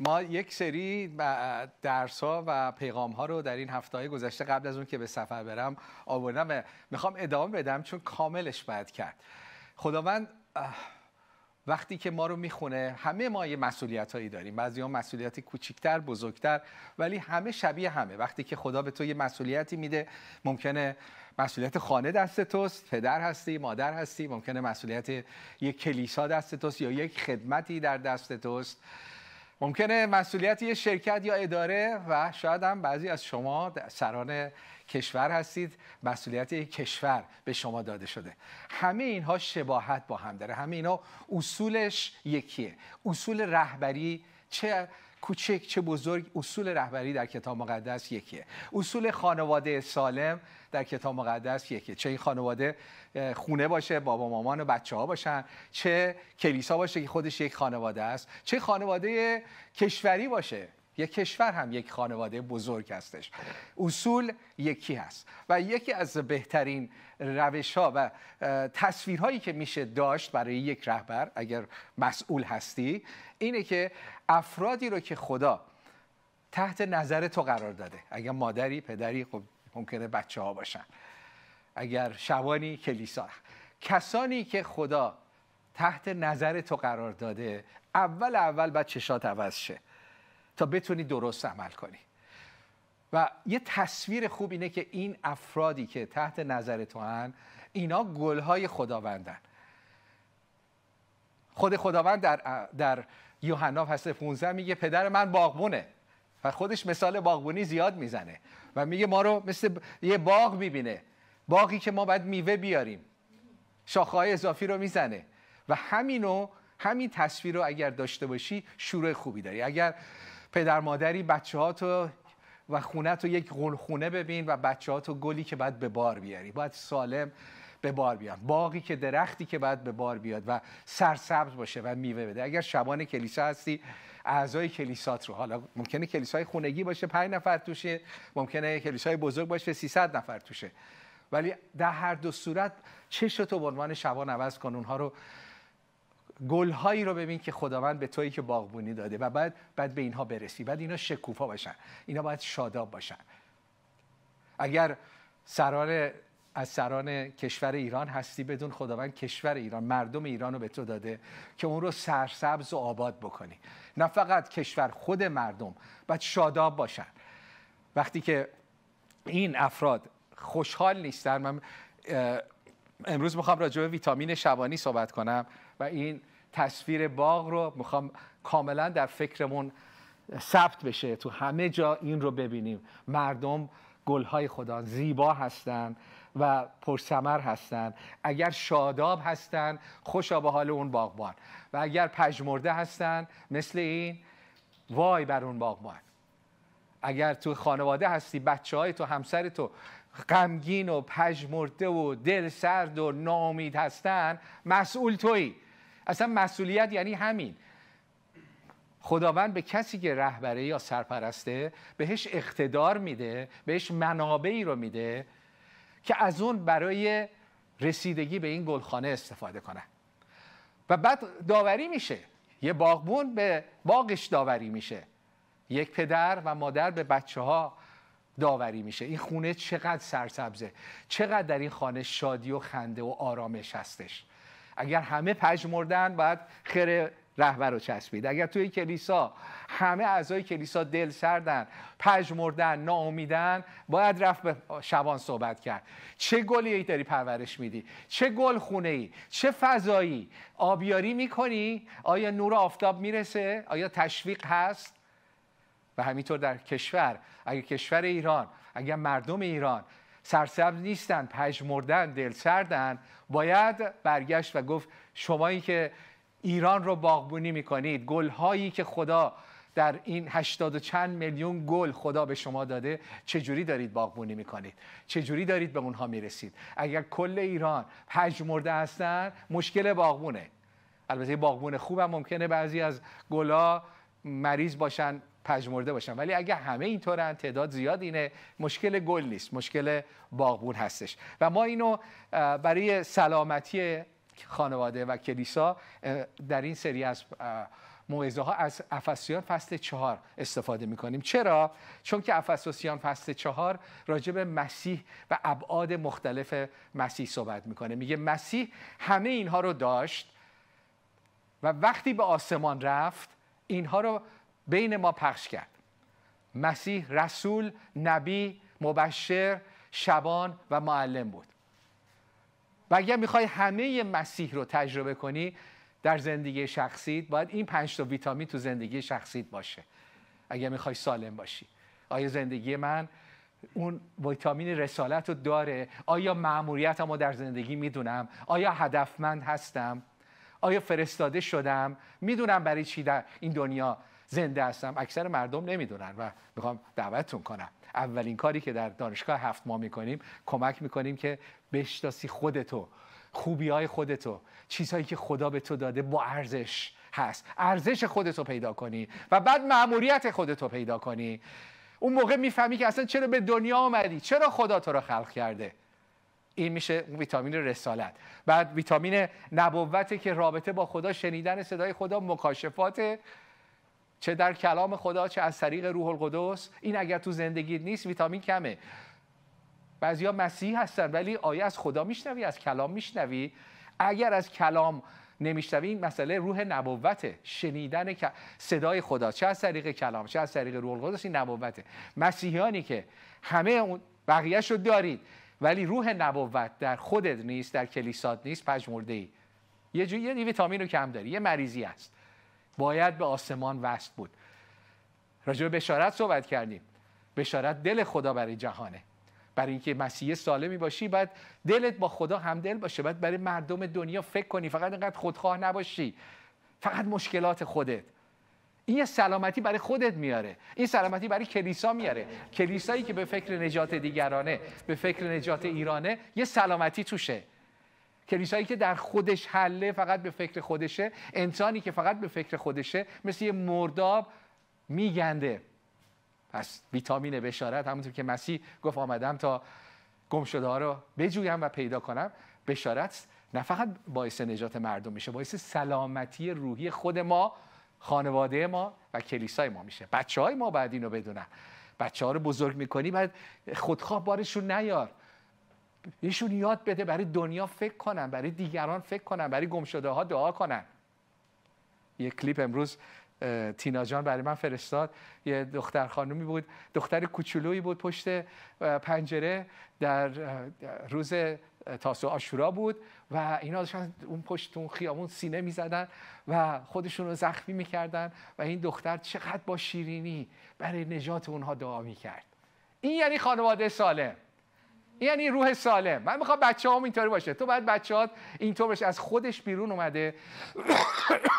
ما یک سری درس ها و پیغام ها رو در این هفته های گذشته قبل از اون که به سفر برم آوردم می‌خوام ادامه بدم چون کاملش باید کرد. خداوند وقتی که ما رو می‌خونه همه ما یه مسئولیت هایی داریم. بعضی ها مسئولیت کوچیکتر بزرگتر ولی همه شبیه همه. وقتی که خدا به تو یه مسئولیتی میده ممکنه مسئولیت خانه دست توست پدر هستی مادر هستی ممکنه مسئولیت یک کلیسا دست توست یا یک خدمتی در دست توست. ممکنه مسئولیت یه شرکت یا اداره و شاید هم بعضی از شما سران کشور هستید مسئولیت یک کشور به شما داده شده. همه اینها شباهت با هم داره. همه اینها اصولش یکیه. اصول رهبری چه کوچک چه بزرگ. اصول رهبری در کتاب مقدس یکیه. اصول خانواده سالم در کتاب مقدس یکیه. چه این خانواده خونه باشه بابا مامان و بچه ها باشن چه کلیسا باشه که خودش یک خانواده است چه خانواده کشوری باشه. یک کشور هم یک خانواده بزرگ هستش. اصول یکی هست. و یکی از بهترین روش ها و تصویرهایی که میشه داشت برای یک رهبر اگر مسئول هستی اینه که افرادی رو که خدا تحت نظر تو قرار داده. اگر مادری پدری خب ممکنه بچه ها باشن. اگر شبانی کلیسا. کسانی که خدا تحت نظر تو قرار داده اول اول باید چشات عوض شه تا بتونی درست عمل کنی. و یه تصویر خوب اینه که این افرادی که تحت نظر تو هن اینا گلهای خداوندن. خود خداوند در, در یوحنا فصل 15 میگه پدر من باغبونه و خودش مثال باغبونی زیاد می‌زنه و میگه ما رو مثل یه باغ می‌بینه. باقی که ما باید میوه بیاریم. شاخه‌های اضافی رو می‌زنه. و همینو همین تصویر رو اگر داشته باشی شروع خوبی داری. اگر پدر مادری بچه ها تو و خونه تو یک خونه ببین و بچه ها تو گلی که باید به بار بیاری. باید سالم به بار بیان. باقی که درختی که باید به بار بیاد و سرسبز باشه و میوه بده. اگر شبان کلیسا هستی اعضای کلیسات رو. حالا ممکنه کلیسای خونگی باشه پنج نفر توشه. ممکنه کلیسای بزرگ باشه 300 نفر توشه. ولی در هر دو صورت چه تو به عنوان شبان عوض کن. اونها رو گلهایی رو ببین که خداوند به تویی که باغبونی داده و بعد بعد به اینها برسی. بعد اینا شکوفا باشن. اینا باید شاداب باشن. اگر سران از سران کشور ایران هستی بدون خداوند کشور ایران مردم ایران رو به تو داده که اون رو سرسبز و آباد بکنی. نه فقط کشور خود مردم باید شاداب باشن. وقتی که این افراد خوشحال نیستن من امروز می‌خوام راجع به ویتامین شبانی صحبت کنم و این تصویر باغ رو می‌خوام کاملا در فکرمون ثبت بشه. تو همه جا این رو ببینیم. مردم گلهای خدا زیبا هستند و پرسمر هستند اگر شاداب هستند خوشا به حال اون باغبان. و اگر پژمرده هستند مثل این وای بر اون باغبان. اگر تو خانواده هستی بچه های تو همسر تو غمگین و پژمرده و دل سرد و نامید هستن مسئول تویی. اصلا مسئولیت یعنی همین. خداوند به کسی که رهبره یا سرپرسته بهش اقتدار میده بهش منابعی رو میده که از اون برای رسیدگی به این گلخانه استفاده کنه. و بعد داوری میشه. یه باغبون به باغش داوری میشه. یک پدر و مادر به بچه ها داوری میشه. این خونه چقدر سرسبزه. چقدر در این خانه شادی و خنده و آرامش هستش. اگر همه پژمردن باید خیر رهبر رو چسبید. اگر توی کلیسا همه اعضای کلیسا دل سردن پژمردن ناامیدن باید رفت به شبان صحبت کرد. چه گلی ای داری پرورش میدی؟ چه گل خونه ای؟ چه فضایی؟ آبیاری می‌کنی؟ آیا نور آفتاب می‌رسه؟ آیا تشویق هست؟ و همینطور در کشور اگر کشور ایران اگر مردم ایران سرسبز نیستن پژمردن دل سردن باید برگشت و گفت شمایی که ایران رو باغبونی می‌کنید گلهایی که خدا در این هشتاد و چند میلیون گل خدا به شما داده چجوری دارید باغبونی می‌کنید؟ چجوری دارید به اونها می‌رسید؟ اگر کل ایران پژمرده هستن مشکل باغبونه. البته باغبون خوبم ممکنه بعضی از گلا مریض باشن پژمرده باشن. ولی اگه همه اینطورن تعداد زیاد اینه. مشکل گل نیست. مشکل باغبون هستش. و ما اینو برای سلامتی خانواده و کلیسا در این سری از موعظه ها از افسیان فصل چهار استفاده می‌کنیم. چرا؟ چون که افسوسیان فصل چهار راجع به مسیح و ابعاد مختلف مسیح صحبت می‌کنه. میگه مسیح همه اینها رو داشت و وقتی به آسمان رفت اینها رو بین ما پخش کرد. مسیح رسول نبی مبشر شبان و معلم بود. و اگر می‌خوای همه مسیح رو تجربه کنی در زندگی شخصیت باید این پنج تا ویتامین تو زندگی شخصیت باشه. اگر می‌خوای سالم باشی. آیا زندگی من اون ویتامین رسالت رو داره؟ آیا معمولیت رو در زندگی می‌دونم؟ آیا هدفمند هستم؟ آیا فرستاده شدم؟ می‌دونم برای چی در این دنیا زنده هستم. اکثر مردم نمی‌دونن و می‌خوام دعوتتون کنم. اولین کاری که در دانشگاه هفت ماه می‌کنیم کمک می‌کنیم که بشناسی خودتو خوبی های خودتو چیزهایی که خدا به تو داده با ارزش هست. ارزش خودتو پیدا کنی و بعد معمولیت خودتو پیدا کنی. اون موقع می‌فهمی که اصلا چرا به دنیا آمدی؟ چرا خدا تو رو خلق کرده؟ این میشه ویتامین رسالت. بعد ویتامین نبوته که رابطه با خدا شنیدن صدای خدا مکاشفات چه در کلام خدا چه از طریق روح القدس. این اگر تو زندگیت نیست ویتامین کمه. بعضیا مسیح هستن ولی آیا از خدا میشنوی؟ از کلام میشنوی؟ اگر از کلام نمیشنوی این مسئله روح نبوته. شنیدن صدای خدا. چه از طریق کلام چه از طریق روح القدس این نبوته. مسیحیانی که همه اون بقیهش رو دارید ولی روح نبوت در خودت نیست در کلیسات نیست پژمرده ای یه یه ویتامین رو کم داری. یه مریضی است باید به آسمان وصل بود. راجع به بشارت صحبت کردیم. بشارت دل خدا برای جهانه. برای اینکه مسیح سالمی باشی باید دلت با خدا همدل باشه. باید برای مردم دنیا فکر کنی. فقط اینقدر خودخواه نباشی. فقط مشکلات خودت. این یه سلامتی برای خودت میاره. این سلامتی برای کلیسا میاره. کلیسایی که به فکر نجات دیگرانه به فکر نجات ایرانه یه سلامتی توشه. کلیسایی که در خودش حله فقط به فکر خودشه انسانی که فقط به فکر خودشه مثل یه مرداب میگنده. پس ویتامین بشارت همونطور که مسیح گفت آمدم تا گم شده ها رو بجویم و پیدا کنم. بشارت نه فقط باعث نجات مردم میشه باعث سلامتی روحی خود ما خانواده ما و کلیسای ما میشه. بچه های ما بعد اینو بدونن. بچه ها رو بزرگ می‌کنی بعد خودخواه بارشون نیار. بهشون یاد بده برای دنیا فکر کنن برای دیگران فکر کنن برای گمشده ها دعا کنن. یه کلیپ امروز تینا جان برای من فرستاد. یه دختر خانومی بود دختر کوچولویی بود پشت پنجره در روز تاسو آشورا بود و اینا داشتن اون پشت اون خیابون سینه می‌زدن و خودشون رو زخمی می‌کردن و این دختر چقدر با شیرینی برای نجات اونها دعا می‌کرد. این یعنی خانواده سالم. یعنی روح سالم. من می‌خوام بچه هم اینطوری باشه. تو باید بچه ها اینطور باشه از خودش بیرون اومده.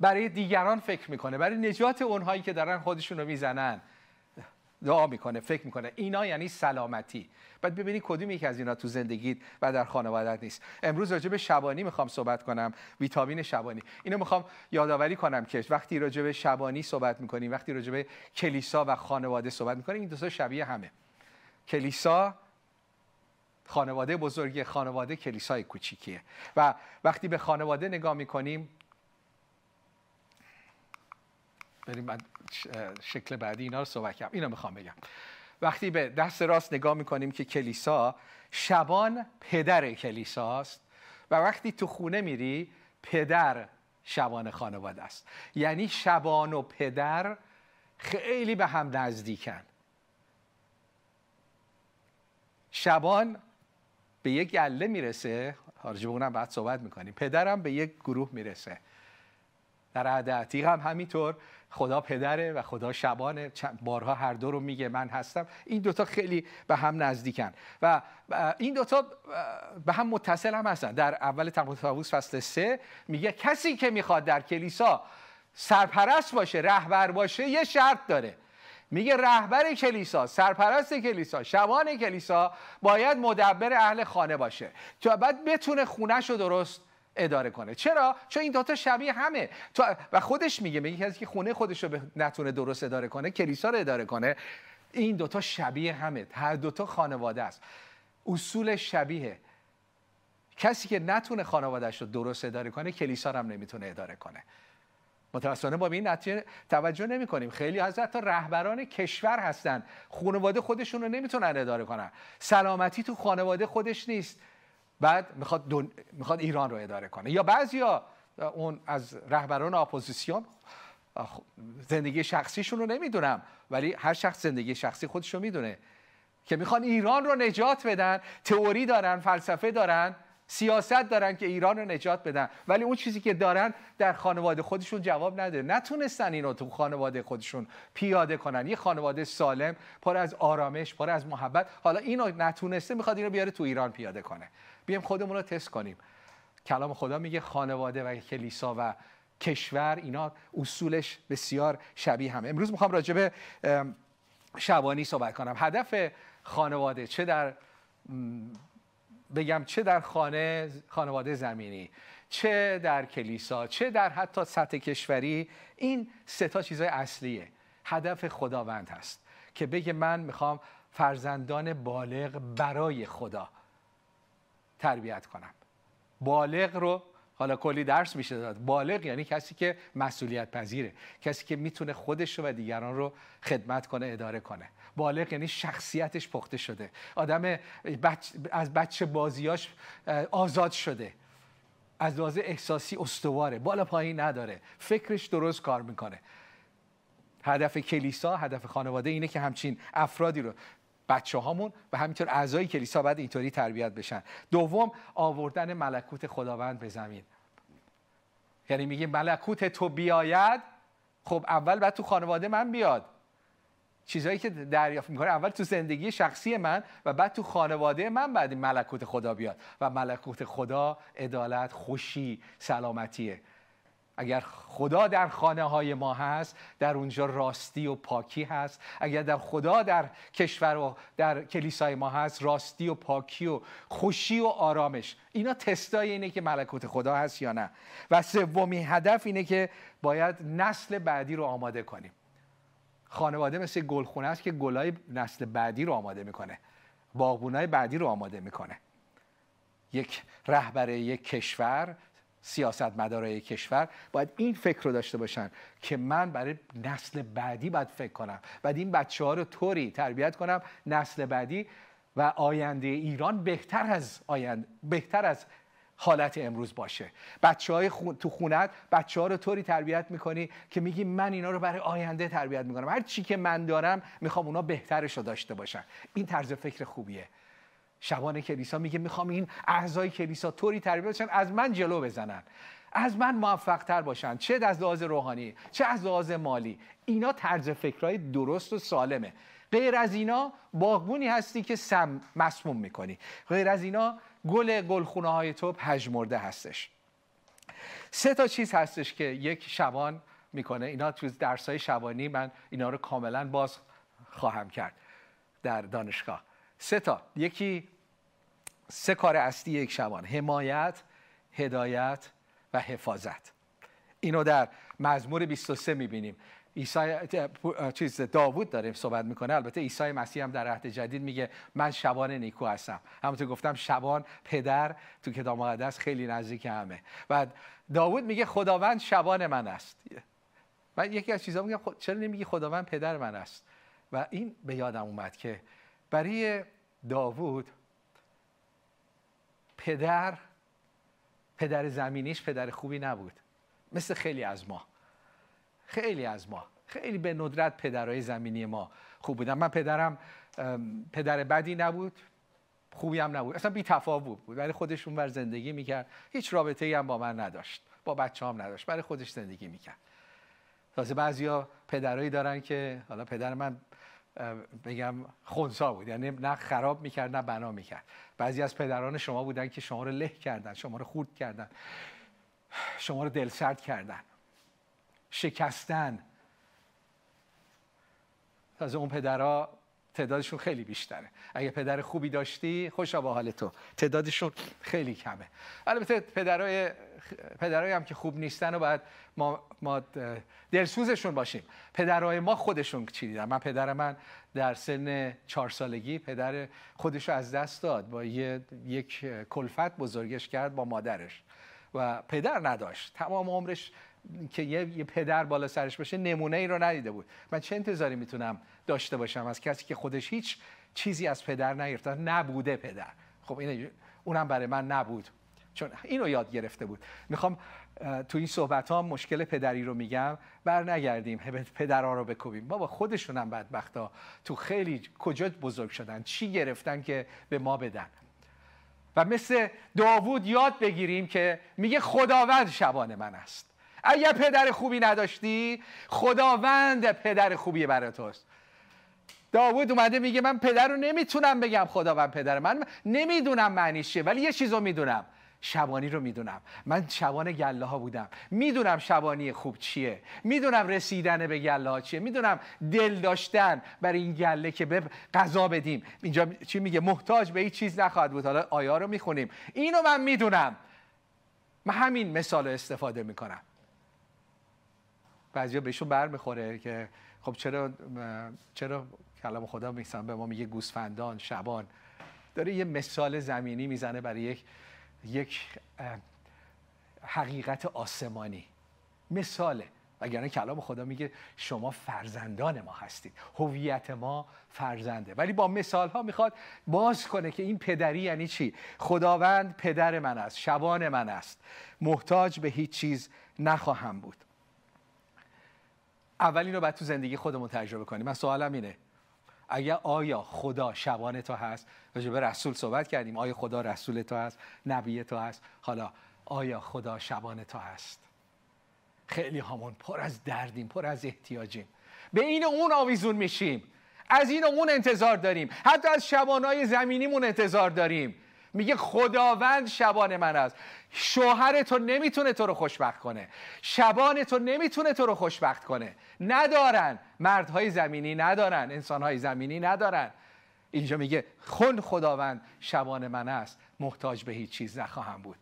برای دیگران فکر می‌کنه. برای نجات اونهایی که دارن خودشون رو می‌زنن. دعا می‌کنه فکر می‌کنه. اینا یعنی سلامتی. بعد ببینی کدوم یکی از اینا تو زندگیت و در خانوادت نیست. امروز راجع به شبانی می‌خوام صحبت کنم. ویتامین شبانی. اینو می‌خوام یادآوری کنم که وقتی راجع به شبانی صحبت می‌کنیم وقتی راجع به کلیسا و خانواده صحبت می‌کنیم این دو شبیه همه. کلیسا خانواده بزرگی خانواده کلیسای کوچیکیه. و وقتی به خانواده نگاه می‌کنیم بریم من شکل بعدی اینا رو صحبت کنم. اینو می‌خوام بگم. وقتی به دست راست نگاه می‌کنیم که کلیسا شبان پدر کلیساست و وقتی تو خونه میری پدر شبان خانواده است. یعنی شبان و پدر خیلی به هم نزدیکن. شبان به یک گله می‌رسه. حالا اونم بعد صحبت می‌کنیم. پدرم به یک گروه می‌رسه. در عهد عتیق هم همینطور. خدا پدره و خدا شبانه. بارها هر دو رو میگه من هستم. این دوتا خیلی به هم نزدیکن. و این دوتا به هم متصل هم هستن. در اول تموز فصل سه میگه کسی که می‌خواد در کلیسا سرپرست باشه رهبر باشه یه شرط داره. میگه رهبر کلیسا سرپرست کلیسا شبان کلیسا باید مدبر اهل خانه باشه تا بعد بتونه خونش رو درست اداره کنه. چرا؟ چون این دوتا شبیه همه. و خودش میگه میگه کسی که خونه خودش رو نتونه درست اداره کنه کلیسا رو اداره کنه. این دوتا شبیه همه. هر دوتا خانواده است. اصول شبیه. کسی که نتونه خانوادهش رو درست اداره کنه کلیسا رو هم نمی‌تونه اداره کنه. متاسفانه با این نتیجه توجه نمی کنیم خیلی از حتی رهبران کشور هستن. خانواده خودشون رو نمی‌تونن اداره کنن. سلامتی تو خانواده خودش نیست. بعد می‌خواد, دون... می‌خواد ایران رو اداره کنه. یا بعضیا اون از رهبران اپوزیسیون زندگی شخصیشون رو نمی‌دونم. ولی هر شخص زندگی شخصی خودش رو می‌دونه. که می‌خوان ایران رو نجات بدن تئوری دارن فلسفه دارن. سیاست دارن که ایران رو نجات بدن. ولی اون چیزی که دارن در خانواده خودشون جواب نده. نتونستن اینو تو خانواده خودشون پیاده کنن. یه خانواده سالم پر از آرامش پر از محبت. حالا اینو نتونسته می‌خواد اینو بیاره تو ایران پیاده کنه. بیایم خودمون رو تست کنیم. کلام خدا میگه خانواده و کلیسا و کشور اینا اصولش بسیار شبیه همه. امروز می‌خوام راجع به شبانی صحبت کنم. هدف خانواده چه در بگم چه در خانه خانواده زمینی چه در کلیسا چه در حتی سطح کشوری این سه تا چیزای اصلیه. هدف خداوند هست که بگه من می‌خوام فرزندان بالغ برای خدا تربیت کنم. بالغ رو حالا کلی درس میشه داد. بالغ یعنی کسی که مسئولیت پذیره کسی که می‌تونه خودش و دیگران رو خدمت کنه اداره کنه. بالغ یعنی شخصیتش پخته شده. آدم از بچه بازیاش آزاد شده. از لحاظ احساسی استواره. بالا پایین نداره. فکرش درست کار می‌کنه. هدف کلیسا هدف خانواده اینه که همچین افرادی رو بچه هامون و همینطور اعضای کلیسا باید اینطوری تربیت بشن. دوم آوردن ملکوت خداوند به زمین. یعنی میگه ملکوت تو بیاید خب اول باید تو خانواده من بیاد. چیزهایی که دریافت می‌کنه. اول تو زندگی شخصی من و بعد تو خانواده من بعد این ملکوت خدا بیاد. و ملکوت خدا عدالت خوشی سلامتیه. اگر خدا در خانه های ما هست در اونجا راستی و پاکی هست. اگر در خدا در کشور و در کلیسای ما هست راستی و پاکی و خوشی و آرامش. اینا تستای اینه که ملکوت خدا هست یا نه. و سومی هدف اینه که باید نسل بعدی رو آماده کنیم. خانواده مثل گلخونه است که گلای نسل بعدی رو آماده می‌کنه. باغبونای بعدی رو آماده می‌کنه. یک رهبر یک کشور سیاست مدارای کشور باید این فکر رو داشته باشن که من برای نسل بعدی باید فکر کنم. بعد این بچه ها رو طوری تربیت کنم نسل بعدی و آینده ایران بهتر از آینده بهتر از حالت امروز باشه. بچه های تو خونت بچه ها رو طوری تربیت می‌کنی که میگی من اینا رو برای آینده تربیت می‌کنم. هر چی که من دارم می‌خوام اونا بهترش رو داشته باشن. این طرز فکر خوبیه. شبان کلیسا میگه می‌خوام این اعضای کلیسا طوری تربیت بشن از من جلو بزنن. از من موفق تر باشن. چه از لحاظ روحانی چه از لحاظ مالی. اینا طرز فکرهای درست و سالمه. غیر از اینا باغبونی هستی که سم مسموم می‌کنی. غیر از اینا گل گلخونه های تو پژمرده هستش. سه تا چیز هستش که یک شبان می‌کنه. اینا تو درس های شبانی من اینا رو کاملا باز خواهم کرد در دانشگاه. سه تا. یکی سه کار اصلی یک شبان حمایت هدایت و حفاظت. اینو در مزمور 23 می‌بینیم. عیسی چیز داوود داره صحبت می‌کنه. البته عیسی مسیح هم در عهد جدید میگه من شبان نیکو هستم. همونطور گفتم شبان پدر تو کتاب مقدس خیلی نزدیک همه. و داوود میگه خداوند شبان من است. و یکی از چیزا میگم چرا نمیگی خداوند پدر من است؟ و این به یادم اومد که برای داوود پدر پدر زمینیش پدر خوبی نبود. مثل خیلی از ما. خیلی از ما خیلی به ندرت پدرهای زمینی ما خوب بودن. من پدرم پدر بدی نبود خوبی هم نبود. اصلا بی تفاوت بود. ولی خودش اونور زندگی می‌کرد. هیچ رابطه ای هم با من نداشت. با بچه هم نداشت. برای خودش زندگی می‌کرد. تازه بعضیا پدرایی دارن که حالا پدر من بگم خونسا بود. یعنی نه خراب می‌کرد نه بنا می‌کرد. بعضی از پدران شما بودن که شما رو له کردن شما رو خورد کردن شما رو دلسرد کردن. شکستن. از اون پدرها تعدادشون خیلی بیشتره. اگه پدر خوبی داشتی خوشا با حال تو. تعدادشون خیلی کمه. البته پدرای پدرایی هم که خوب نیستن و باید ما, ما دلسوزشون باشیم. پدرای ما خودشون چی دیدن؟ من پدر من در سن چهار سالگی پدر خودش رو از دست داد. با یه، یک کلفت بزرگش کرد با مادرش. و پدر نداشت. تمام عمرش که یه،, پدر بالا سرش باشه نمونه ای رو ندیده بود. من چه انتظاری می‌تونم داشته باشم از کسی که خودش هیچ چیزی از پدر نگرفته نبوده پدر. خب این اونم برای من نبود. چون اینو یاد گرفته بود. می‌خوام تو این صحبت ها مشکل پدری رو میگم. بر نگردیم پدرها رو بکوبیم. بابا خودشونم بدبختا. تو خیلی کجا بزرگ شدن؟ چی گرفتن که به ما بدن؟ و مثل داوود یاد بگیریم که میگه خداوند شبان من است. اگر پدر خوبی نداشتی خداوند پدر خوبی برای توست. داوود اومده میگه من پدر رو نمی‌تونم بگم خداوند پدر من. نمی‌دونم معنیش چیه ولی یه چیز رو می‌دونم. شبانی رو می‌دونم. من شبان گله ها بودم. می‌دونم شبانی خوب چیه. می‌دونم رسیدن به گله ها چیه. می‌دونم دل داشتن برای این گله که به غذا بدیم. اینجا چی میگه؟ محتاج به هیچ چیز نخواهد بود. حالا آیا رو می‌خونیم. اینو من می‌دونم. من همین مثال استفاده می‌کنم. بعضیا بهشون بر می‌خوره که خب چرا چرا کلام خدا میسن به ما میگه گوسفندان شبان. داره یه مثال زمینی می‌زنه برای یک یک حقیقت آسمانی. مثاله. وگرنه کلام خدا میگه شما فرزندان ما هستید. هویت ما فرزنده. ولی با مثال ها می‌خواد باز کنه که این پدری یعنی چی؟ خداوند پدر من است شبان من است. محتاج به هیچ چیز نخواهم بود. اول اینو باید تو زندگی خودمون تجربه کنیم. من سوالم اینه. اگر آیا خدا شبان تو هست؟ راجع به رسول صحبت کردیم. آیا خدا رسول تو هست؟ نبی تو هست؟ حالا آیا خدا شبان تو هست؟ خیلی همون پر از دردیم پر از احتیاجیم. به این اون آویزون میشیم. از این اون انتظار داریم. حتی از شبانهای زمینیمون انتظار داریم. میگه خداوند شبان من است. شوهر تو نمی‌تونه تو رو خوشبخت کنه. شبان تو نمی‌تونه تو رو خوشبخت کنه. ندارن. مردهای زمینی ندارن. انسانهای زمینی ندارن. اینجا میگه خون خداوند شبان من است. محتاج به هیچ چیز نخواهم بود.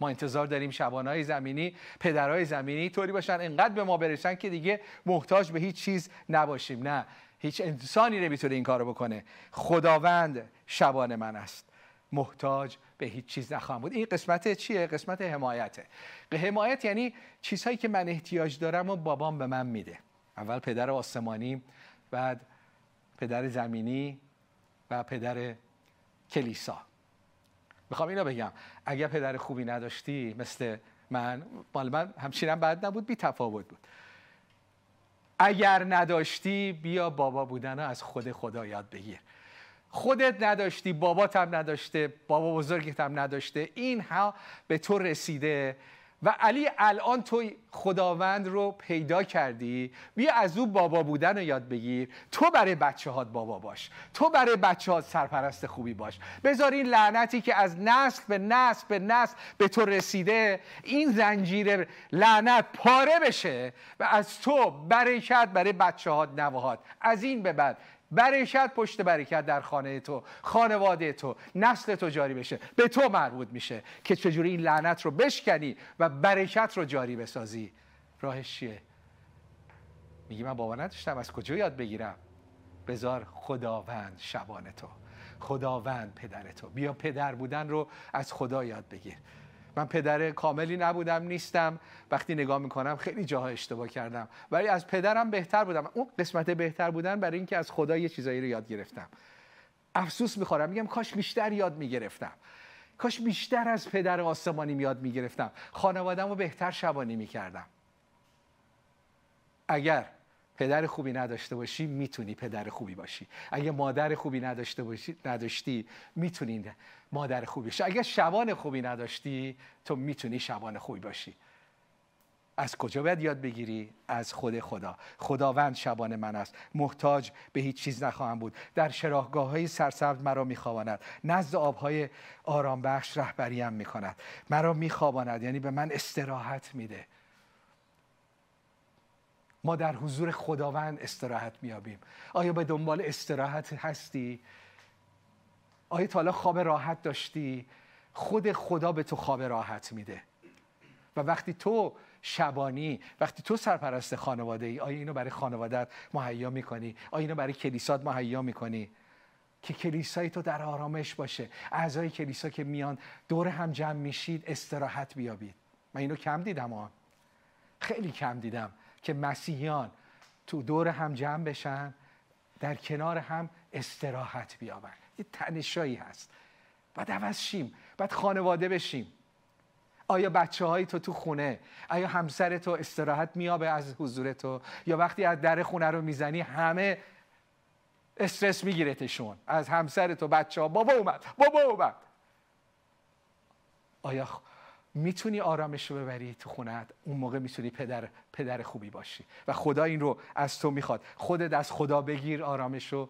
ما انتظار داریم شبانهای زمینی پدرهای زمینی طوری باشن انقدر به ما برسن که دیگه محتاج به هیچ چیز نباشیم. نه. هیچ انسانی نمی‌تونه این کارو بکنه. خداوند شبان من است. محتاج به هیچ چیز نخواهم بود. این قسمت چیه؟ قسمت حمایته. حمایت یعنی چیزهایی که من احتیاج دارم و بابام به من میده. اول پدر آسمانی بعد پدر زمینی و پدر کلیسا. می‌خوام اینو بگم. اگر پدر خوبی نداشتی مثل من مال من همچینم بد نبود بی تفاوت بود. اگر نداشتی بیا بابا بودن از خود خدا یاد بگیر. خودت نداشتی بابات هم نداشته بابا بزرگت هم نداشته. این ها به تو رسیده. و علی الان تو خداوند رو پیدا کردی. بیا از او بابا بودن رو یاد بگیر. تو برای بچه هات بابا باش. تو برای بچه هات سرپرست خوبی باش. بذار این لعنتی که از نسل به نسل به نسل به تو رسیده این زنجیر لعنت پاره بشه و از تو برکت برای بچه هات نواهات از این به بعد برکت پشت برکت در خانه تو خانواده تو نسل تو جاری بشه. به تو مربوط میشه که چجوری این لعنت رو بشکنی و برکت رو جاری بسازی. راهش چیه؟ میگی من بابا نداشتم. از کجا یاد بگیرم؟ بذار خداوند شبان تو. خداوند پدر تو. بیا پدر بودن رو از خدا یاد بگیر. من پدر کاملی نبودم نیستم. وقتی نگاه می‌کنم خیلی جاها اشتباه کردم. ولی از پدرم بهتر بودم. اون قسمت بهتر بودن برای اینکه از خدا یه چیزایی رو یاد گرفتم. افسوس می‌خورم. میگم کاش بیشتر یاد می‌گرفتم. کاش بیشتر از پدر آسمانی یاد می‌گرفتم. خانوادم رو بهتر شبانی می‌کردم. اگر پدر خوبی نداشته باشی می‌تونی پدر خوبی باشی. اگه مادر خوبی نداشته باشی نداشتی می‌تونی مادر خوبی باشی. اگه شبان خوبی نداشتی تو می‌تونی شبان خوبی باشی. از کجا باید یاد بگیری؟ از خود خدا. خداوند شبان من است. محتاج به هیچ چیز نخواهم بود. در شراهگاه های سرسبز مرا میخواباند نزد آبهای آرام بخش رهبریم می‌کند. مرا میخواباند. یعنی به من استراحت میده. ما در حضور خداوند استراحت میابیم آیا به دنبال استراحت هستی؟ آیا تا خواب راحت داشتی؟ خود خدا به تو خواب راحت میده. و وقتی تو شبانی وقتی تو سرپرست خانواده ای آیا اینو برای خانوادت مهیا می‌کنی؟ آیا اینو برای کلیسات مهیا می‌کنی؟ که کلیسای تو در آرامش باشه. اعضای کلیسا که میان دور هم جمع میشید استراحت بیابید. من اینو کم دیدم آن خیلی کم دیدم. که مسیحیان تو دور هم جمع بشن در کنار هم استراحت بیابن یه تنشایی هست. بعد عوض شیم. بعد خانواده بشیم. آیا بچه های تو تو خونه؟ آیا همسر تو استراحت میابه از حضور تو؟ یا وقتی از در خونه رو می‌زنی همه استرس میگیرتشون. از همسر تو بچه ها بابا اومد بابا اومد. آیا می‌تونی آرامش رو ببری تو خونت اون موقع می‌تونی پدر پدر خوبی باشی. و خدا این رو از تو می‌خواد. خودت از خدا بگیر آرامش رو.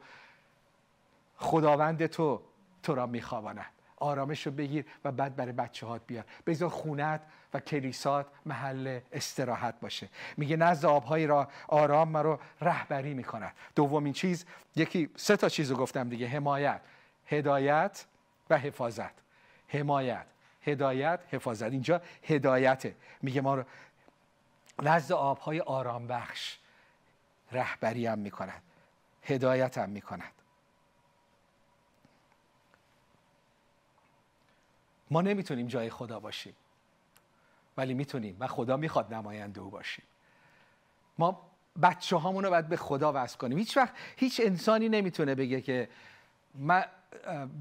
خداوند تو تو را میخواباند آرامش رو بگیر و بعد برای بچه هات بیار. بذار خونت و کلیسات محل استراحت باشه. میگه نزد آبهای را آرام مرا رهبری می‌کند. دومین چیز یکی سه تا چیز رو گفتم دیگه. حمایت. هدایت و حفاظت. حمایت. هدایت حفاظت. اینجا هدایته. میگه ما رو نزد آبهای آرام بخش رهبری هم می‌کند. هدایت هم می‌کند. ما نمی‌تونیم جای خدا باشیم. ولی می‌تونیم و خدا می‌خواد نماینده او باشیم. ما بچه هامون رو باید به خدا وصل کنیم. هیچ وقت هیچ انسانی نمی‌تونه بگه که من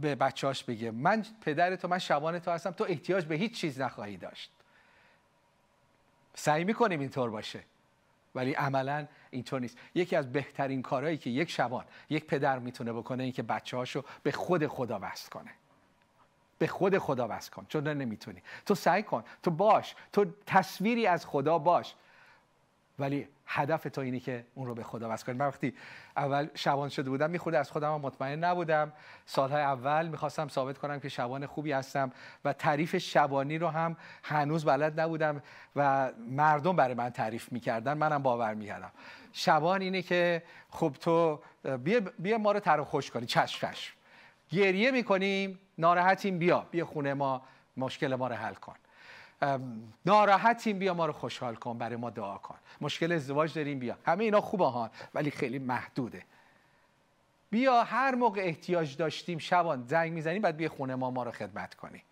به بچهاش بگه من پدر تو من شبان تو هستم تو احتیاج به هیچ چیز نخواهی داشت. سعی می‌کنیم اینطور باشه ولی عملا اینطور نیست. یکی از بهترین کارهایی که یک شبان یک پدر می‌تونه بکنه این که بچه هاشو به خود خدا وصل کنه. به خود خدا وصل کن چون نمی‌تونی. تو سعی کن تو باش تو تصویری از خدا باش. ولی هدف تو اینه که اون رو به خدا وصل کنی. من وقتی اول شبان شده بودم میخورده از خودم مطمئن نبودم. سالهای اول می‌خواستم ثابت کنم که شبان خوبی هستم و تعریف شبانی رو هم هنوز بلد نبودم و مردم برای من تعریف می‌کردن. منم باور می‌کردم. شبان اینه که خب تو بیا, بیا ما رو تر خوش کنی. چشم چشم. گریه می‌کنیم ناراحتیم بیا بیا خونه ما مشکل ما رو حل کن. ناراحتیم بیا ما رو خوشحال کن برای ما دعا کن. مشکل ازدواج داریم بیا. همه اینا خوبه ها ولی خیلی محدوده. بیا هر موقع احتیاج داشتیم شبان زنگ می‌زنیم بعد بیا خونه ما ما رو خدمت کنی.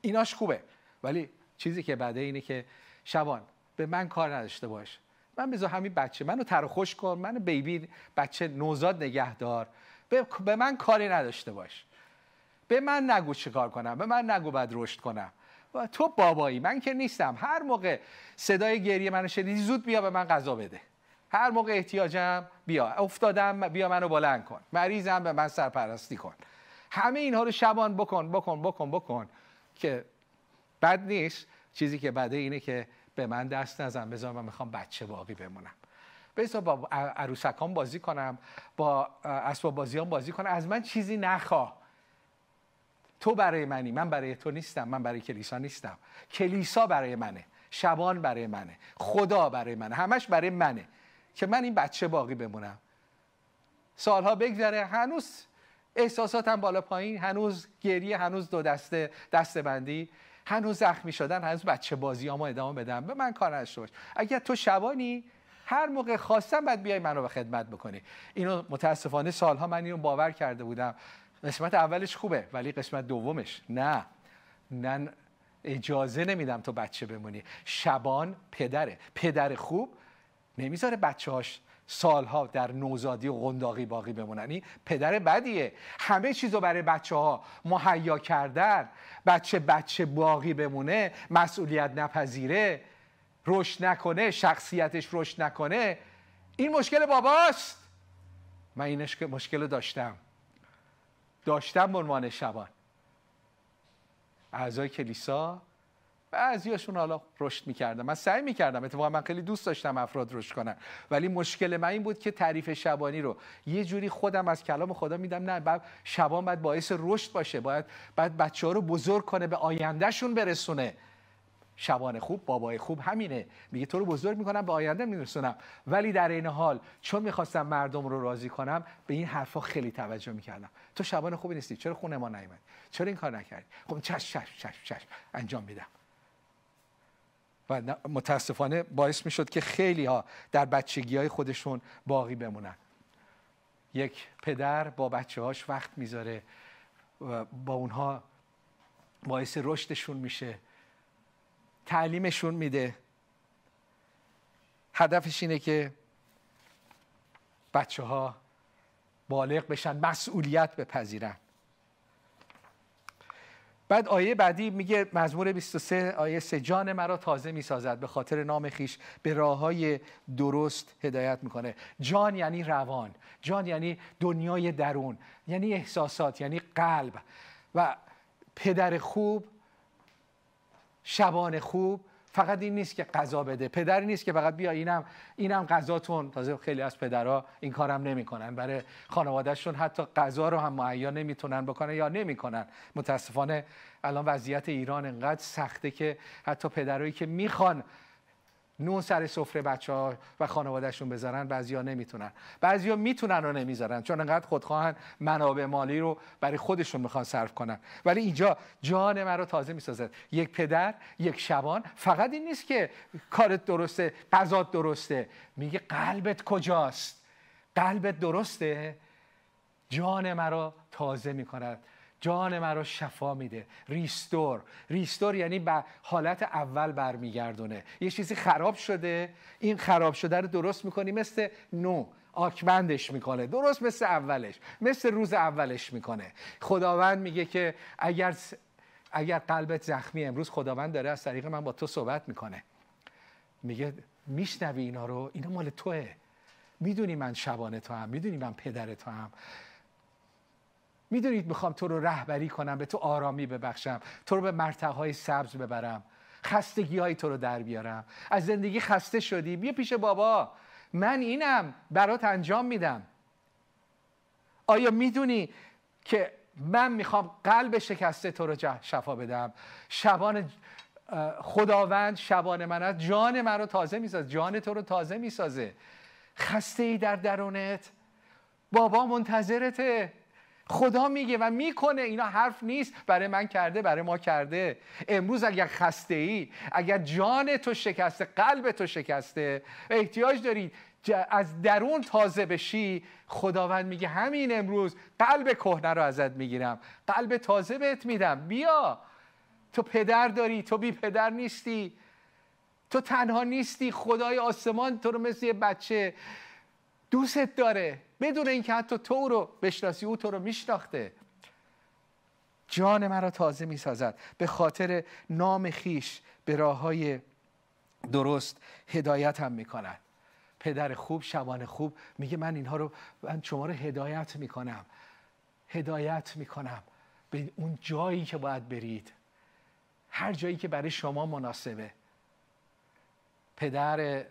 ایناش خوبه. ولی چیزی که بعده اینه که شبان به من کار نداشته باش. من بذار همین بچه منو تر خوش کن منو بیبی بچه نوزاد نگهدار به من کاری نداشته باش. به من نگو چه کار کنم به من نگو باید رشد کنم. تو بابایی من که نیستم. هر موقع صدای گریه منو شدیدی زود بیا به من غذا بده. هر موقع احتیاجم بیا. افتادم بیا منو بلند کن. مریضم به من سرپرستی کن. همه اینها رو شبان بکن بکن بکن بکن که بد نیست. چیزی که بده اینه که به من دست نزن. بذار من می‌خوام بچه باقی بمونم. بذار با عروسکان بازی کنم با اسباب بازیان بازی کنم. از من چیزی نخواه. تو برای منی من برای تو نیستم من برای کلیسا نیستم. کلیسا برای منه شبان برای منه خدا برای منه همش برای منه که من این بچه باقی بمونم. سالها بگذره هنوز احساساتم بالا پایین هنوز گریه هنوز دو دسته دسته بندی هنوز زخمی شدن هنوز بچه بازی ما ادامه بدم. به من کار نداشته باش. اگر تو شبانی هر موقع خواستم بعد بیای منو به خدمت بکنی. اینو متاسفانه سالها من اینو باور کرده بودم. قسمت اولش خوبه ولی قسمت دومش نه. نه اجازه نمیدم تو بچه بمونی. شبان پدره. پدر خوب نمی‌ذاره بچه هاش سالها در نوزادی و قنداقی باقی بمونن. این پدر بدیه. همه چیز رو برای بچه ها مهیا کردن. بچه بچه باقی بمونه مسئولیت نپذیره رشد نکنه شخصیتش رشد نکنه. این مشکل باباست. من این مشکل رو داشتم. داشتم به عنوان شبان. اعضای کلیسا بعضیاشون حالا رشد می‌کردم من سعی می‌کردم اتفاقا من خیلی دوست داشتم افراد رشد کنن. ولی مشکل من این بود که تعریف شبانی رو یه جوری خودم از کلام خدا میدم نه بعد شبان باید باعث رشد باشه. باید بعد بچه ها رو بزرگ کنه به آیندهشون برسونه. شبان خوب بابای خوب همینه. میگه تو رو بزرگ می‌کنم به آینده میرسونم. ولی در این حال چون می‌خواستم مردم رو راضی کنم به این حرفا خیلی توجه می‌کردم. تو شبان خوبی نیستی. چرا خونه ما نیومد؟ چرا این کار نکردی؟ خب چش چش چش چش. انجام میدم. و متاسفانه باعث می‌شد که خیلی ها در بچگی های خودشون باقی بمونن. یک پدر با بچه هاش وقت می‌ذاره و با اونها باعث رشدشون میشه. تعلیمشون میده. هدفش اینه که بچه ها بالغ بشن مسئولیت بپذیرن. بعد آیه بعدی میگه مزمور 23 آیه سه جان مرا تازه می‌سازد به خاطر نام خیش به راه های درست هدایت می‌کنه. جان یعنی روان جان یعنی دنیای درون یعنی احساسات یعنی قلب. و پدر خوب شبان خوب فقط این نیست که غذا بده. پدری نیست که فقط بیا اینم اینم غذاتون تازه خیلی از پدرها این کارم نمی‌کنن. برای خانوادهشون حتی غذا رو هم معیا نمی‌تونن بکنن یا نمی‌کنن. متاسفانه الان وضعیت ایران انقدر سخته که حتی پدرایی که می‌خوان نون سر سفره بچه ها و خانوادهشون بذارن بعضیا نمی‌تونن. بعضیا می‌تونن و نمی‌ذارن چون انقدر خودخواهن منابع مالی رو برای خودشون می‌خوان صرف کنن. ولی اینجا جان من رو تازه می‌سازد. یک پدر یک شبان فقط این نیست که کارت درسته قضات درسته. میگه قلبت کجاست؟ قلبت درسته؟ جان مرا تازه می‌کند. جان مرا شفا میده. ریستور ریستور یعنی به حالت اول برمیگردونه. یه چیزی خراب شده. این خراب شده رو درست می‌کنی مثل نو. آکمندش می‌کنه. درست مثل اولش. مثل روز اولش می‌کنه. خداوند میگه که اگر اگر قلبت زخمی امروز خداوند داره از طریق من با تو صحبت می‌کنه. میگه میشنوی اینا رو؟ اینا مال توه. می‌دونی من شبانه تو هم می‌دونی من پدر تو هم می‌دونید می‌خوام تو رو رهبری کنم به تو آرامی ببخشم تو رو به مرتع های سبز ببرم خستگی های تو رو در بیارم. از زندگی خسته شدی بیا پیش بابا. من اینم برات انجام میدم. آیا می‌دونی که من می‌خوام قلب شکسته تو رو شفا بدم؟ شبان خداوند شبان من از جان من رو تازه می‌سازه جان تو رو تازه می‌سازه. خسته ای در درونت. بابا منتظرته. خدا میگه و می‌کنه. اینا حرف نیست. برای من کرده برای ما کرده. امروز اگر خسته ای اگر جان تو شکسته قلب تو شکسته احتیاج داری از درون تازه بشی خداوند میگه همین امروز قلب کهنه رو ازت می‌گیرم. قلب تازه بهت میدم. بیا. تو پدر داری تو بی پدر نیستی. تو تنها نیستی. خدای آسمان تو رو مثل یه بچه دوستت داره. بدون اینکه حتی تو رو بشناسی او تو رو میشناخته. جان مرا تازه می‌سازد. به خاطر نام خیش به راه های درست هدایت هم می‌کند. پدر خوب شبان خوب میگه من اینها رو من شما رو هدایت می‌کنم. هدایت می‌کنم به اون جایی که باید برید. هر جایی که برای شما مناسبه. پدر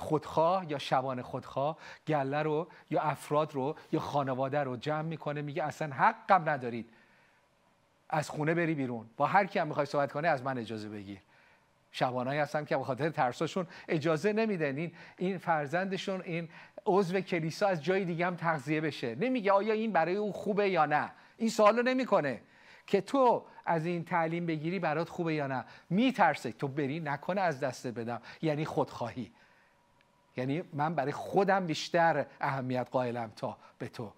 خودخواه یا شبان خودخواه گله رو یا افراد رو یا خانواده رو جمع می‌کنه میگه اصلا حقم ندارید. از خونه بری بیرون. با هر کی هم می‌خوای صحبت کنه از من اجازه بگیر. شبانایی هستن که به خاطر ترساشون اجازه نمیدن. این این فرزندشون این عضو کلیسا از جای دیگه هم تغذیه بشه. نمیگه آیا این برای او خوبه یا نه؟ این سوالو نمی‌کنه. که تو از این تعلیم بگیری برات خوبه یا نه؟ میترسه. تو بری نکنه از دست بدم. یعنی خودخواهی. یعنی من برای خودم بیشتر اهمیت قائلم تا به تو.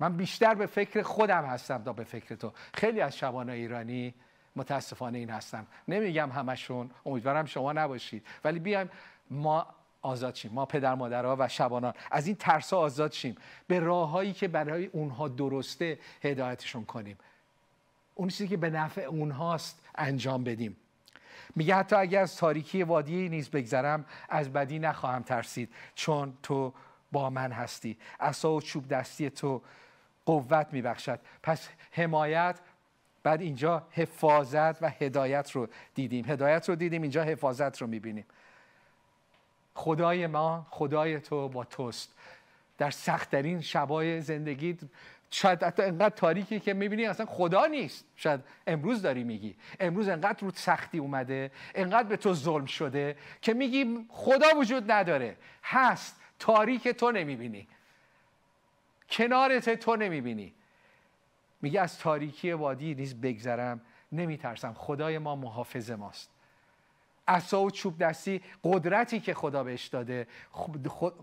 من بیشتر به فکر خودم هستم تا به فکر تو. خیلی از شبان ایرانی متاسفانه این هستم نمیگم همشون امیدوارم شما نباشید. ولی بیایم ما آزاد شیم. ما پدر مادرها و شبانان از این ترس آزاد شیم. به راههایی که برای اونها درسته هدایتشون کنیم. اون چیزی که به نفع اونهاست انجام بدیم. میگه حتی اگر از تاریکی وادی نیز بگذرم از بدی نخواهم ترسید چون تو با من هستی. عصا و چوب دستی تو قوت میبخشد. پس حمایت بعد اینجا حفاظت و هدایت رو دیدیم. هدایت رو دیدیم اینجا حفاظت رو می‌بینیم. خدای ما خدای تو با توست. در سختترین شبای زندگی شاید حتی انقدر تاریکی که می‌بینی اصلا خدا نیست. شاید امروز داری میگی. امروز انقدر رو سختی اومده انقدر به تو ظلم شده که میگی خدا وجود نداره. هست. تاریک تو نمی‌بینی. کنارت تو نمی‌بینی. میگه از تاریکی وادی نیز بگذرم. نمیترسم. خدای ما محافظ ماست. عصا و چوب دستی قدرتی که خدا بهش داده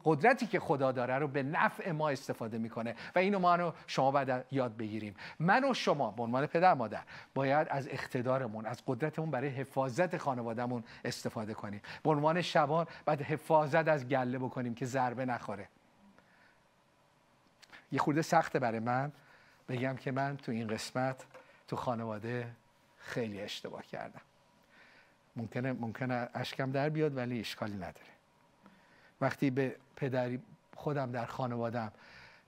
قدرتی که خدا داره رو به نفع ما استفاده می‌کنه و اینو ما رو شما باید یاد بگیریم. من و شما به عنوان پدر مادر باید از اقتدارمون از قدرتمون برای حفاظت خانوادهمون استفاده کنیم. به عنوان شبان باید حفاظت از گله بکنیم که ضربه نخوره. یه خورده سخته برای من بگم که من تو این قسمت تو خانواده خیلی اشتباه کردم. ممکنه ممکنه اشکم در بیاد ولی اشکالی نداره. وقتی به پدری خودم در خانوادم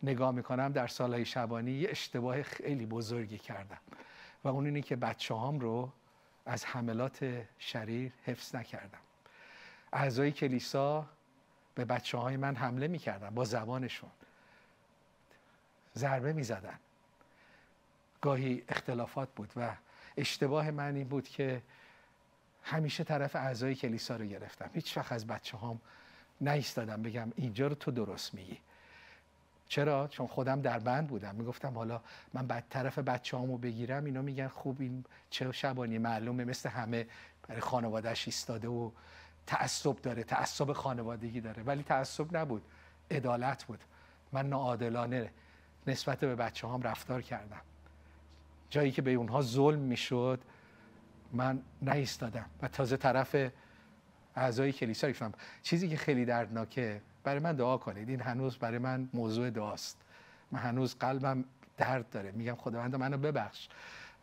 نگاه می‌کنم در سالهای شبانی یه اشتباه خیلی بزرگی کردم. و اون اینه که بچه هام رو از حملات شریر حفظ نکردم. اعضای کلیسا به بچه های من حمله می‌کردن با زبانشون. ضربه می‌زدن. گاهی اختلافات بود و اشتباه من این بود که همیشه طرف اعضای کلیسا رو گرفتم. هیچ وقت از بچه هام نیستادم بگم اینجا رو تو درست میگی. چرا؟ چون خودم در بند بودم. می‌گفتم حالا من بعد طرف بچه هامو بگیرم اینا میگن خوب این چه شبانی معلومه مثل همه برای خانوادهش ایستاده و تعصب داره تعصب خانوادگی داره. ولی تعصب نبود عدالت بود. من ناعادلانه نسبت به بچه هام رفتار کردم. جایی که به اونها ظلم می‌شد من نایستادم و تازه طرف اعضای کلیسا ریختم چیزی که خیلی دردناکه برای من دعا کنید. این هنوز برای من موضوع دعاست. من هنوز قلبم درد داره. میگم خداوند منو ببخش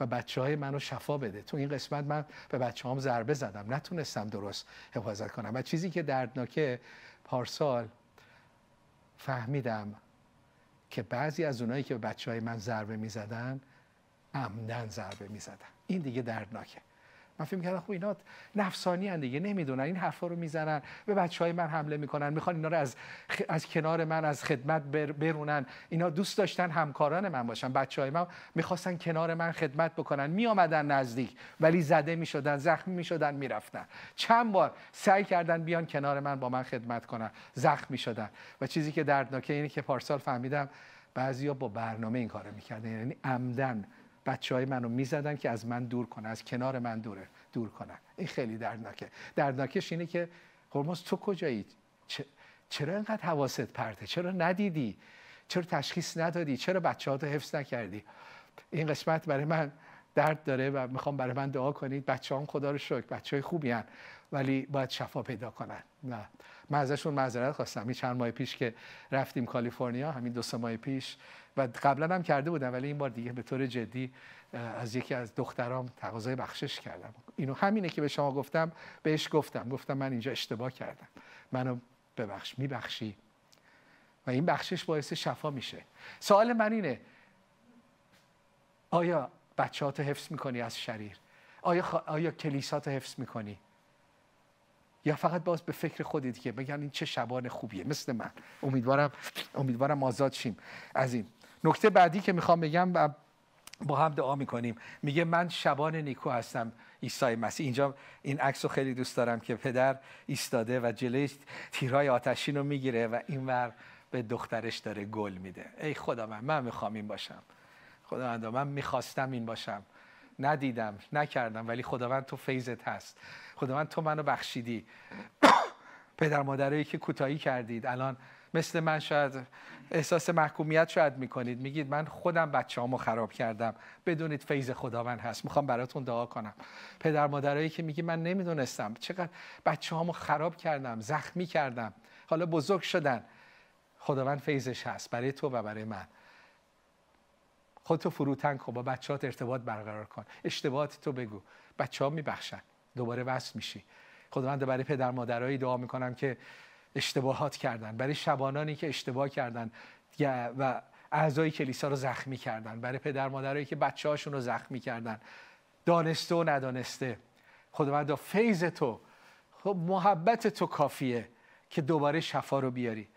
و بچه های منو شفا بده. تو این قسمت من به بچه هم ضربه زدم. نتونستم درست حفاظت کنم. و چیزی که دردناکه پارسال فهمیدم که بعضی از اونایی که به بچه های من ضربه می‌زدن عمدن ضربه می‌زدن. این دیگه دردناکه. من فکر می‌کردم خب اینا نفسانی هن دیگه نمی‌دونن. این حرفا رو می‌زنن. به بچه های من حمله می‌کنن. می‌خوان اینا رو از, از کنار من از خدمت برونن. اینا دوست داشتن همکاران من باشن. بچه های من می‌خواستن کنار من خدمت بکنن. میامدن نزدیک ولی زده می‌شدن زخمی می‌شدن می‌رفتن. چند بار سعی کردن بیان کنار من با من خدمت کنن. زخم می‌شدن. و چیزی که دردناکه اینه که پارسال فهمیدم بعضیا با برنامه این کارو می‌کردن. یعنی عمدن بچه های منو می‌زدن که از من دور کنه از کنار من دوره دور کنن. این خیلی دردناکه. دردناکش اینه که هرمز تو کجایی؟ چرا اینقدر حواست پرته؟ چرا ندیدی؟ چرا تشخیص ندادی؟ چرا بچه ها حفظ نکردی؟ این قسمت برای من درد داره و می‌خوام برای من دعا کنید. بچه هم خدا رو شکر. بچه های خوبی هن. ولی باید شفا پیدا کنن. نه. من ازشون معذرت خواستم. این چند ماه پیش که رفتیم کالیفرنیا همین دو سه ماه پیش. و قبلا هم کرده بودم ولی این بار دیگه به طور جدی از یکی از دخترام تقاضای بخشش کردم. اینو همینه که به شما گفتم بهش گفتم. گفتم من اینجا اشتباه کردم. منو ببخش میبخشی؟ و این بخشش باعث شفا میشه. سوال من اینه آیا بچه‌هاتو حفظ می‌کنی از شریر؟ آیا, خ... آیا کلیسات حفظ می‌کنی؟ یا فقط باز به فکر خودت که بگن این چه شبان خوبیه مثل من. امیدوارم امیدوارم آزاد شیم. از این نکته بعدی که می‌خوام بگم و با هم دعا می‌کنیم. میگه من شبان نیکو هستم عیسی مسیح. اینجا این عکس خیلی دوست دارم که پدر ایستاده و جلوی تیرهای آتشین رو می‌گیره و اینور به دخترش داره گل میده. ای خدا من من می‌خوام این باشم. خداوند من می‌خواستم این باشم. ندیدم نکردم ولی خداوند تو فیضت هست. خداوند تو منو بخشیدی. پدر مادرایی که کوتاهی کردید. الان مثل من شاید احساس محکومیت شاید می‌کنید. میگید من خودم بچه هامو خراب کردم. بدونید فیض خداوند هست. می‌خوام براتون دعا کنم. پدر مادرایی که میگی من نمی‌دونستم. چقدر بچه هامو خراب کردم زخمی کردم. حالا بزرگ شدن. خداوند فیضش هست. برای تو و برای من. خودتو فروتن کن با بچهات ارتباط برقرار کن. اشتباهات تو بگو. بچه ها میبخشن. دوباره وصل میشی. خداوند برای پدر مادرایی دعا می‌کنم که اشتباهات کردن. برای شبانانی که اشتباه کردن و اعضای کلیسا رو زخمی کردن. برای پدر مادرایی که بچه هاشون رو زخمی کردن. دانسته و ندانسته. خداوند فیض تو خب محبت تو کافیه که دوباره شفا رو بیاری.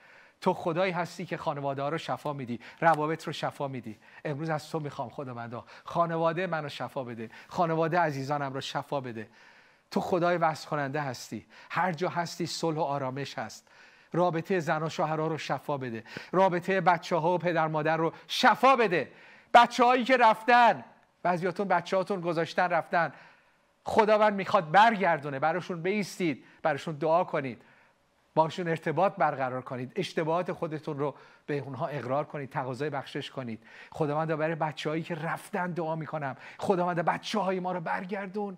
تو خدایی هستی که خانواده رو شفا میدی روابط رو شفا میدی. امروز از تو می‌خوام خداوندا. خانواده منو شفا بده. خانواده عزیزانم رو شفا بده. تو خدای وصل کننده هستی. هر جا هستی صلح و آرامش هست. رابطه زن و شوهرها رو شفا بده. رابطه بچه ها و پدر مادر رو شفا بده. بچه هایی که رفتن بعضیاتون بچه هاتون گذاشتن رفتن. خداوند می‌خواد برگردونه. براشون بیستید. براشون دعا کنید. باشون ارتباط برقرار کنید. اشتباهات خودتون رو به اونها اقرار کنید تقاضای بخشش کنید. خداوند برای بچههایی که رفتن دعا می‌کنم. خداوند بچه های ما رو برگردون.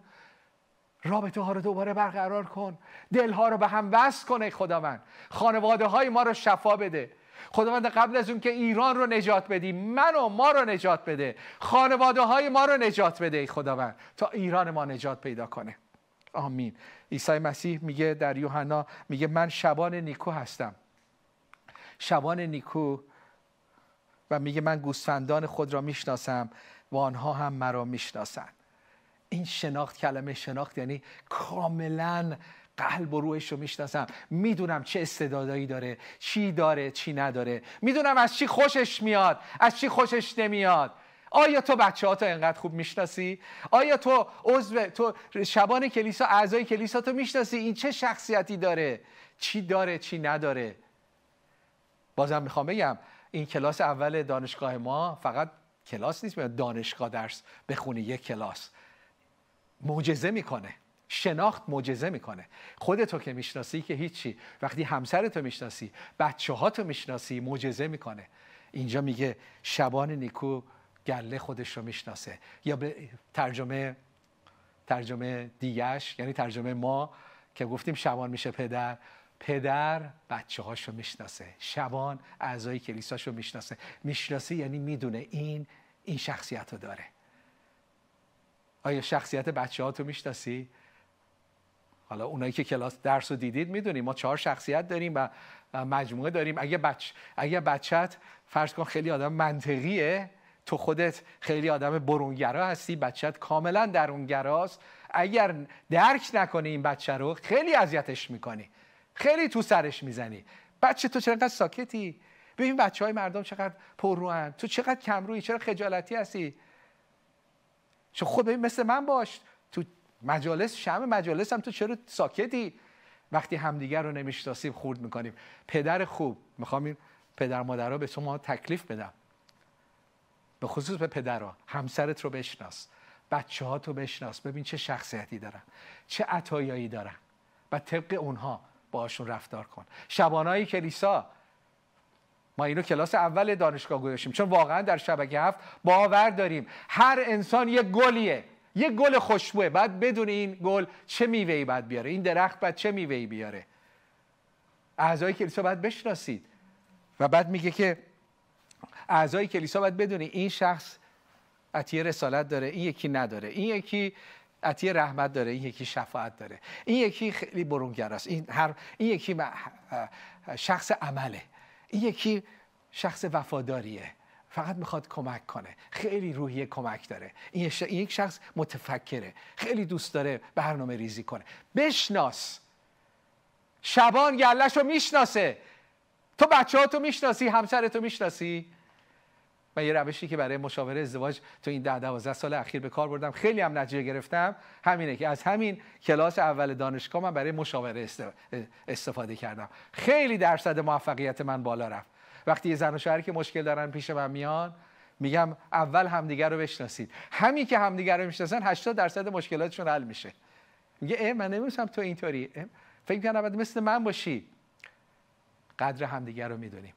رابطه ها رو دوباره برقرار کن. دلها رو به هم وصل کنه خداوند. خانواده های ما رو شفا بده. خداوند قبل از اون که ایران رو نجات بدی من و ما رو نجات بده. خانواده های ما رو نجات بده خداوند. تا ایران ما نجات پیدا کنه. آمین. عیسی مسیح میگه در یوحنا میگه من شبان نیکو هستم. شبان نیکو و میگه من گوسفندان خود را می‌شناسم و آنها هم مرا می‌شناسند. این شناخت کلمه شناخت یعنی کاملا قلب و روحش رو می‌شناسم. می‌دونم چه استعدادایی داره چی داره چی نداره. می‌دونم از چی خوشش میاد از چی خوشش نمیاد. آیا تو بچه ها تو انقدر خوب می‌شناسی؟ آیا تو عضو تو شبان کلیسا اعضای کلیسا تو می‌شناسی این چه شخصیتی داره؟ چی داره چی نداره؟ بازم می‌خوام بگم این کلاس اول دانشگاه ما فقط کلاس نیست دانشگاه درس بخونی یک کلاس معجزه می‌کنه شناخت معجزه می‌کنه خودتو که می‌شناسی که هیچی وقتی همسرتو می‌شناسی بچه ها تو می‌شناسی معجزه می‌کنه اینجا میگه شبان نیکو گله خودش رو می‌شناسه. یا به ترجمه ترجمه دیگش یعنی ترجمه ما که گفتیم شبان میشه پدر پدر بچه هاشو می‌شناسه. شبان اعضای کلیساشو می‌شناسه. می‌شناسه یعنی می‌دونه این این شخصیت رو داره. آیا شخصیت بچه ها تو می‌شناسی؟ حالا اونایی که کلاس درس رو دیدید می‌دونیم ما چهار شخصیت داریم و مجموعه داریم. اگه بچ اگه بچت فرض کن خیلی آدم منطقیه تو خودت خیلی آدم برونگرا هستی بچت کاملا درونگراست. اگر درک نکنی این بچه رو خیلی اذیتش می‌کنی. خیلی تو سرش می‌زنی. بچه تو چقدر ساکتی؟ ببین بچه های مردم چقدر پرروان تو چقدر کمرویی چرا خجالتی هستی؟ چون خود ببین مثل من باش. تو مجالس شم مجالس هم تو چرا ساکتی؟ وقتی همدیگر رو نمی‌شناسیم خورد می‌کنیم. پدر خوب. می‌خوام این پدر مادرها به شما تکلیف بدم. به خصوص به پدرها. همسرت رو بشناس. بچه ها تو بشناس. ببین چه شخصیتی دارن. چه عطایایی دارن. و طبق اونها باشون رفتار کن. شبانهای کلیسا ما اینو کلاس اول دانشگاه گذاشتیم. چون واقعا در شبکه هفت باور داریم. هر انسان یک گلیه. یک گل خوشبوه. بعد بدون این گل چه میوهی باید بیاره؟ این درخت باید چه میوهی بیاره؟ اعضای کلیسا باید بشناسید. و بعد میگه که اعضای کلیسا باید بدونی این شخص عطیه رسالت داره این یکی نداره این یکی عطیه رحمت داره این یکی شفاعت داره این یکی خیلی برونگراست این هر این یکی شخص عمله این یکی شخص وفاداریه فقط می‌خواد کمک کنه خیلی روحی کمک داره این یک شخص متفکره خیلی دوست داره برنامه ریزی کنه. بشناس. شبان گلش رو می‌شناسه. تو بچه ها تو می‌شناسی همسرتو می‌شناسی؟ من یه روشی که برای مشاوره ازدواج تو این ده دوازده سال اخیر به کار بردم. خیلی هم نتیجه گرفتم. همینه که از همین کلاس اول دانشگاه من برای مشاوره استفاده کردم. خیلی درصد موفقیت من بالا رفت. وقتی یه زن و شوهری که مشکل دارن پیش من میان میگم اول همدیگر رو بشناسید. همین که همدیگر رو می‌شناسن 80 درصد مشکلاتشون حل میشه. میگه اه من نمی‌دونم تو اینطوری. فکر کنم مثل من باشی. قدر همدیگر رو می‌دونیم.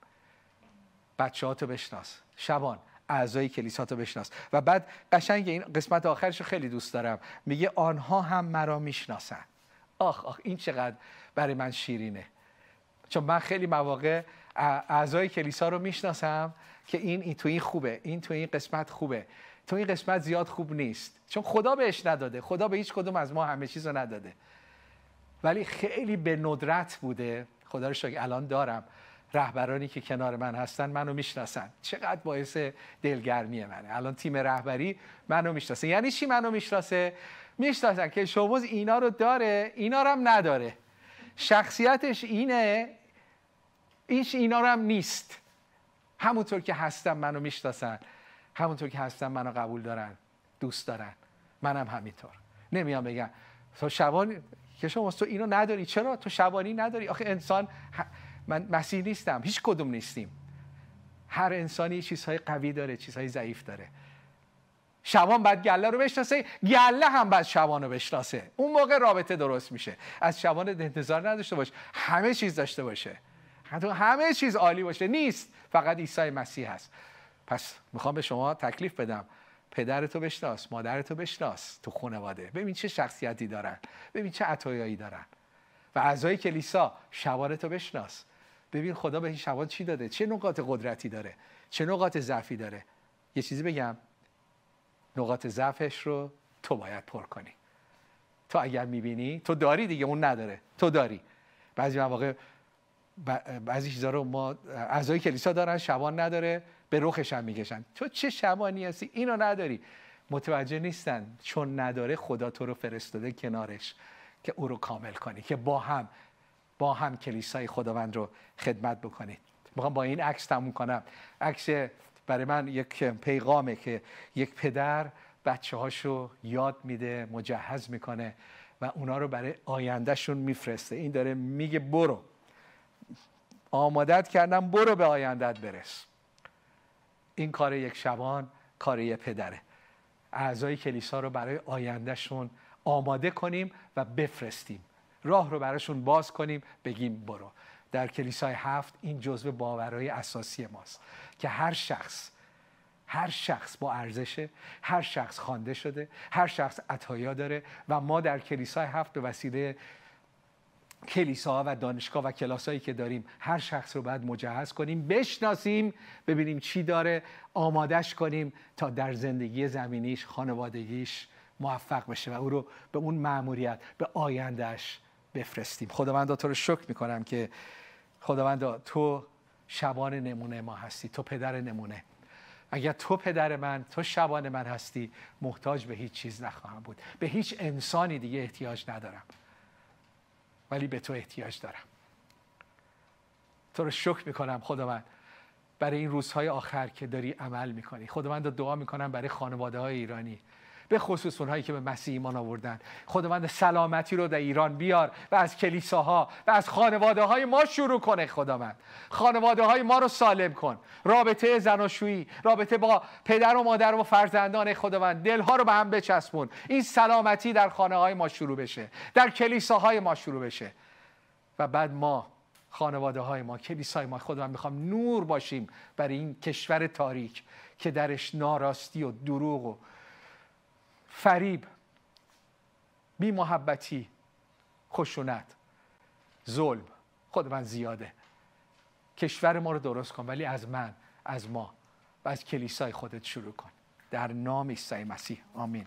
بچه ها تو بشناس. شبان اعضای کلیسا رو بشناس. و بعد قشنگ این قسمت آخرش خیلی دوست دارم. میگه آنها هم مرا می‌شناسن. آخ آخ این چقدر برای من شیرینه. چون من خیلی مواقع اعضای کلیسا رو می‌شناسم که این, این تو این خوبه این تو این قسمت خوبه. تو این قسمت زیاد خوب نیست. چون خدا بهش نداده. خدا به هیچ کدوم از ما همه چیز رو نداده. ولی خیلی به ندرت بوده. خدا رو شکر الان دارم. رهبرانی که کنار من هستن منو می‌شناسن. چقدر باعث دلگرمی منه. الان تیم رهبری منو می‌شناسه. یعنی چی منو می‌شناسه؟ می‌شناسن که شوبوز اینا رو داره اینا رو هم نداره. شخصیتش اینه ایش اینا رو هم نیست. همونطور که هستم منو می‌شناسن. همونطور که هستم منو قبول دارن دوست دارن. منم همینطور. نمیام بگم. تو شبان که شما تو اینو نداری. چرا؟ تو شبانی نداری. آخه انسان من مسیح نیستم هیچ کدوم نیستیم. هر انسانی چیزهای قوی داره چیزهای ضعیف داره. شبان بعد گله رو بشناسه گله هم بعد شبان رو بشناسه. اون موقع رابطه درست میشه. از شبان انتظار نداشته باش همه چیز داشته باشه. همه چیز عالی باشه. نیست فقط عیسی مسیح هست. پس می‌خوام به شما تکلیف بدم. پدرتو بشناس مادرتو بشناس تو خانواده. ببین چه شخصیتی دارن. ببین چه عطایایی دارن. و اعضای کلیسا شبانتو بشناس. ببین خدا به این شبان چی داده؟ چه نقاط قدرتی داره؟ چه نقاط ضعفی داره؟ یه چیزی بگم. نقاط ضعفش رو تو باید پر کنی. تو اگر می‌بینی تو داری دیگه اون نداره. تو داری. بعضی مواقع بعضی چیزا رو ما اعضای کلیسا دارن شبان نداره به رخش هم می‌کشن. تو چه شبانی هستی؟ اینو نداری. متوجه نیستن. چون نداره خدا تو رو فرستاده کنارش که او رو کامل کنی که با هم با هم کلیسای خداوند رو خدمت بکنید. می‌خوام با این عکس تموم کنم. عکس برای من یک پیغامه که یک پدر بچه هاشو یاد میده مجهز می‌کنه و اونا رو برای آیندهشون میفرسته. این داره میگه برو. آمادت کردم برو به آیندت برس. این کار یک شبان کار یک پدره. اعضای کلیسا رو برای آیندهشون آماده کنیم و بفرستیم. راه رو براشون باز کنیم بگیم برو. در کلیسای هفت این جزو باورهای اساسی ماست که هر شخص هر شخص با ارزشه هر شخص خوانده شده هر شخص عطایا داره و ما در کلیسای هفت به وسیله کلیساها و دانشگاه و کلاسایی که داریم هر شخص رو باید مجهز کنیم بشناسیم ببینیم چی داره آمادش کنیم تا در زندگی زمینیش خانوادگیش موفق بشه و او رو به اون معموریت به آیندهش بفرستیم. خداوندا تو رو شکر می‌کنم که خداوندا تو شبان نمونه ما هستی تو پدر نمونه. اگر تو پدر من تو شبان من هستی محتاج به هیچ چیز نخواهم بود. به هیچ انسانی دیگه احتیاج ندارم. ولی به تو احتیاج دارم. تو رو شکر می‌کنم خداوند برای این روزهای آخر که داری عمل می‌کنی. خداوند دعا می‌کنم برای خانواده های ایرانی. به خصوص اونهایی که به مسیح ایمان آوردن. خداوند سلامتی رو در ایران بیار و از کلیساها و از خانواده های ما شروع کنه خداوند. خانواده های ما رو سالم کن. رابطه زناشویی رابطه با پدر و مادر و فرزندان خداوند. دلها رو به هم بچسبون. این سلامتی در خانه های ما شروع بشه. در کلیساهای ما شروع بشه. و بعد ما خانواده های ما کلیسای ما خداوند می‌خوام نور باشیم برای این کشور تاریک که درش ناراستی و دروغ و فریب بی محبتی خشونت ظلم. خود من زیاده. کشور ما رو درست کن ولی از من از ما و از کلیسای خودت شروع کن. در نام عیسی مسیح. آمین.